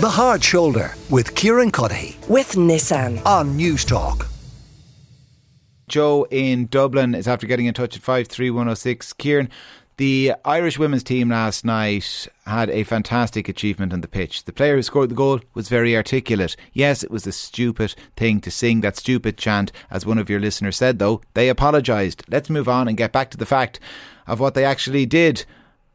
The Hard Shoulder with Kieran Cuddihy with Nissan. on News Talk. Joe in Dublin is after getting in touch at 53106. Kieran, the Irish women's team last night had a fantastic achievement on the pitch. The player who scored the goal was very articulate. Yes, it was a stupid thing to sing that stupid chant, as one of your listeners said, though. They apologised. Let's move on and get back to the fact of what they actually did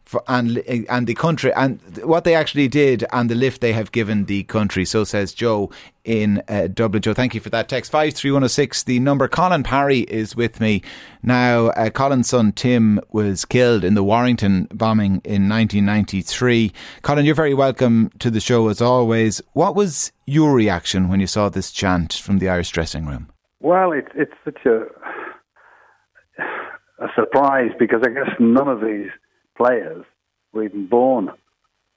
for, and and the country and what they actually did and the lift they have given the country. So says Joe in uh, Dublin. Joe, thank you for that text. Five three one zero six. The number. Colin Parry is with me now. Uh, Colin's son Tim was killed in the Warrington bombing in 1993. Colin, you're very welcome to the show as always. What was your reaction when you saw this chant from the Irish dressing room? Well, it's it's such a a surprise because I guess none of these players were even born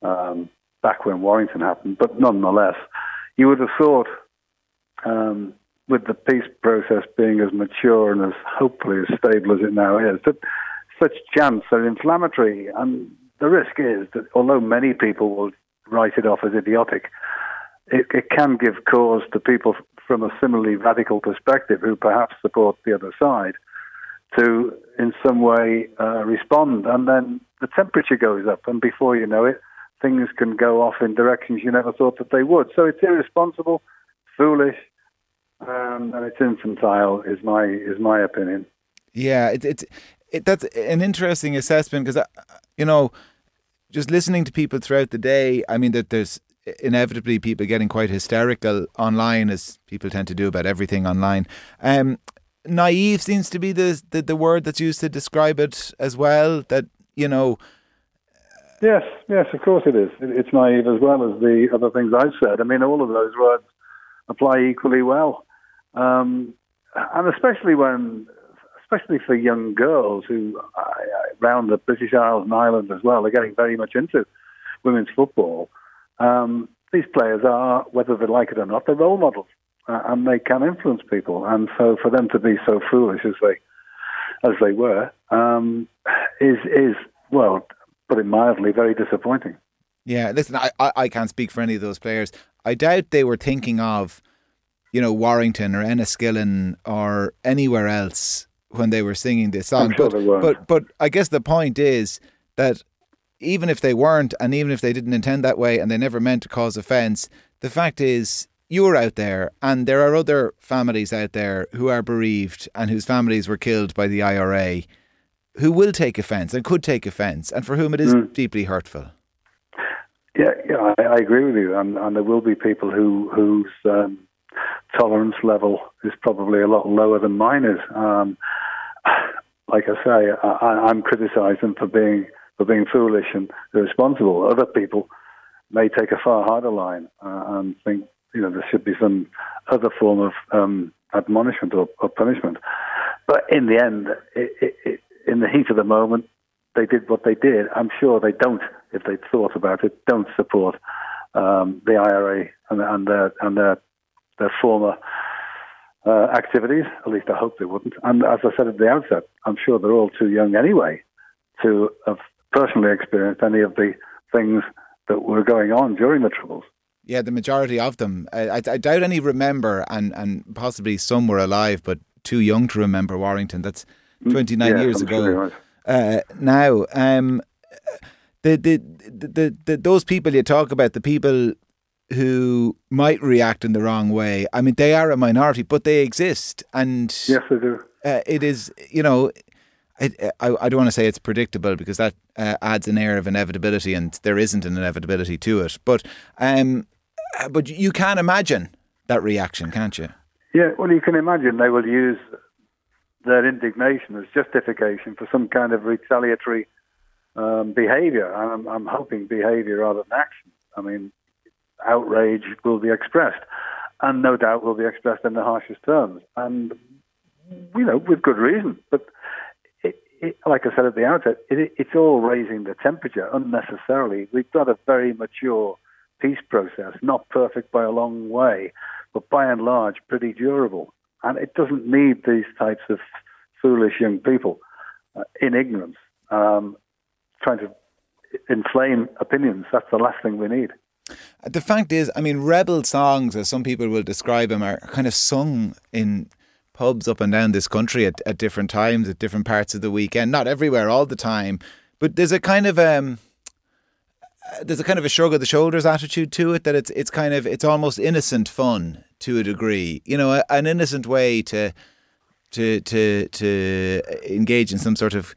um, back when Warrington happened. But nonetheless, you would have thought, um, with the peace process being as mature and as hopefully as stable as it now is, that such chants are inflammatory. And the risk is that although many people will write it off as idiotic, it, it can give cause to people from a similarly radical perspective who perhaps support the other side to, in some way, uh, respond. And then the temperature goes up, and before you know it, things can go off in directions you never thought that they would. So it's irresponsible, foolish, um, and it's infantile. Is my is my opinion. Yeah, it's it, it, that's an interesting assessment because you know, just listening to people throughout the day. I mean, that there's inevitably people getting quite hysterical online, as people tend to do about everything online. Um, naive seems to be the, the the word that's used to describe it as well. That you know. Yes, yes, of course it is. It's naive as well as the other things I've said. I mean, all of those words apply equally well, um, and especially when, especially for young girls who uh, around the British Isles and Ireland as well, are getting very much into women's football. Um, these players are, whether they like it or not, they're role models, uh, and they can influence people. And so, for them to be so foolish as they as they were um, is is well, put it mildly, very disappointing. Yeah, listen, I, I, I can't speak for any of those players. I doubt they were thinking of, you know, Warrington or Enniskillen or anywhere else when they were singing this song. Sure but, but but I guess the point is that even if they weren't, and even if they didn't intend that way, and they never meant to cause offence, the fact is you're out there, and there are other families out there who are bereaved and whose families were killed by the IRA, who will take offence and could take offence, and for whom it is Mm. deeply hurtful. Yeah, yeah, I, I agree with you, and, and there will be people who whose um, tolerance level is probably a lot lower than mine is. Um, like I say, I, I'm criticising for being for being foolish and irresponsible. Other people may take a far harder line uh, and think you know there should be some other form of um, admonishment or, or punishment. But in the end, it, it, it, in the heat of the moment, they did what they did. I'm sure they don't, if they'd thought about it, don't support um, the IRA and, and their and their their former uh, activities. At least I hope they wouldn't. And as I said at the outset, I'm sure they're all too young anyway to have personally experienced any of the things that were going on during the Troubles. Yeah, the majority of them. I, I, I doubt any remember, and, and possibly some were alive, but too young to remember Warrington. That's 29 Yeah, years I'm ago. sure uh, now, um, the, the, the, the, those people you talk about, the people who might react in the wrong way. I mean, they are a minority, but they exist, and Yes, they do. uh, it is you know. I, I, I don't want to say it's predictable because that uh, adds an air of inevitability, and there isn't an inevitability to it. But um, but you can imagine that reaction, can't you? Yeah, well, you can imagine they will use their indignation as justification for some kind of retaliatory um, behaviour. I'm, I'm hoping behaviour rather than action. I mean, outrage will be expressed, and no doubt will be expressed in the harshest terms, and you know, with good reason. But it, it, like I said at the outset, it, it's all raising the temperature unnecessarily. We've got a very mature peace process, not perfect by a long way, but by and large pretty durable. And it doesn't need these types of foolish young people uh, in ignorance um, trying to inflame opinions. That's the last thing we need. The fact is, I mean, rebel songs, as some people will describe them, are kind of sung in pubs up and down this country at, at different times, at different parts of the weekend. Not everywhere, all the time, but there's a kind of um, there's a kind of a shrug of the shoulders attitude to it that it's it's kind of it's almost innocent fun to a degree. You know, an innocent way to to to to engage in some sort of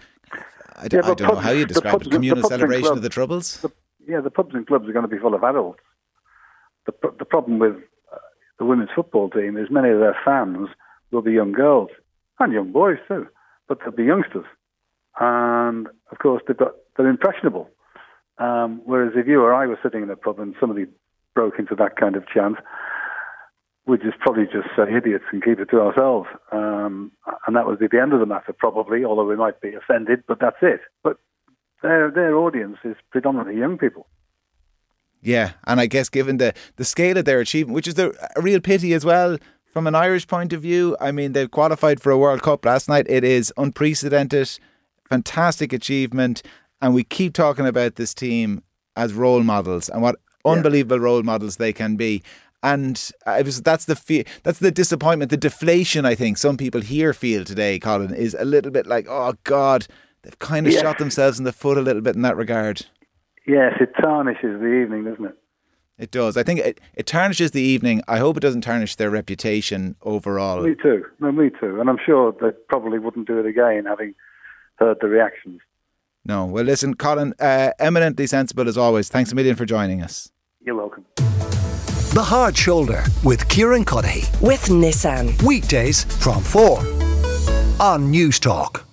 I, d- yeah, I don't pubs, know how you describe pubs, it communal celebration clubs, of the troubles. The, yeah, the pubs and clubs are going to be full of adults. The the problem with uh, the women's football team is many of their fans will be young girls and young boys too, but they'll be youngsters, and of course they've got they're impressionable. Um, whereas if you or I were sitting in a pub and somebody broke into that kind of chant, we'd just probably just say idiots and keep it to ourselves. Um, and that would be the end of the matter, probably, although we might be offended, but that's it. But their, their audience is predominantly young people. Yeah, and I guess given the, the scale of their achievement, which is a, a real pity as well from an Irish point of view, I mean, they've qualified for a World Cup last night. It is unprecedented, fantastic achievement. And we keep talking about this team as role models and what yeah. unbelievable role models they can be and it was that's the fe- that's the disappointment, the deflation. I think some people here feel today, Colin, is a little bit like, oh God, they've kind of shot themselves in the foot a little bit in that regard. Yes, it tarnishes the evening, doesn't it? It does. I think it, it tarnishes the evening. I hope it doesn't tarnish their reputation overall. Me too. No, me too. And I'm sure they probably wouldn't do it again, having heard the reactions. No. Well, listen, Colin, uh, eminently sensible as always. Thanks a million for joining us. You're welcome. The Hard Shoulder with Kieran Cuddihy. With Nissan. Weekdays from 4 on Newstalk.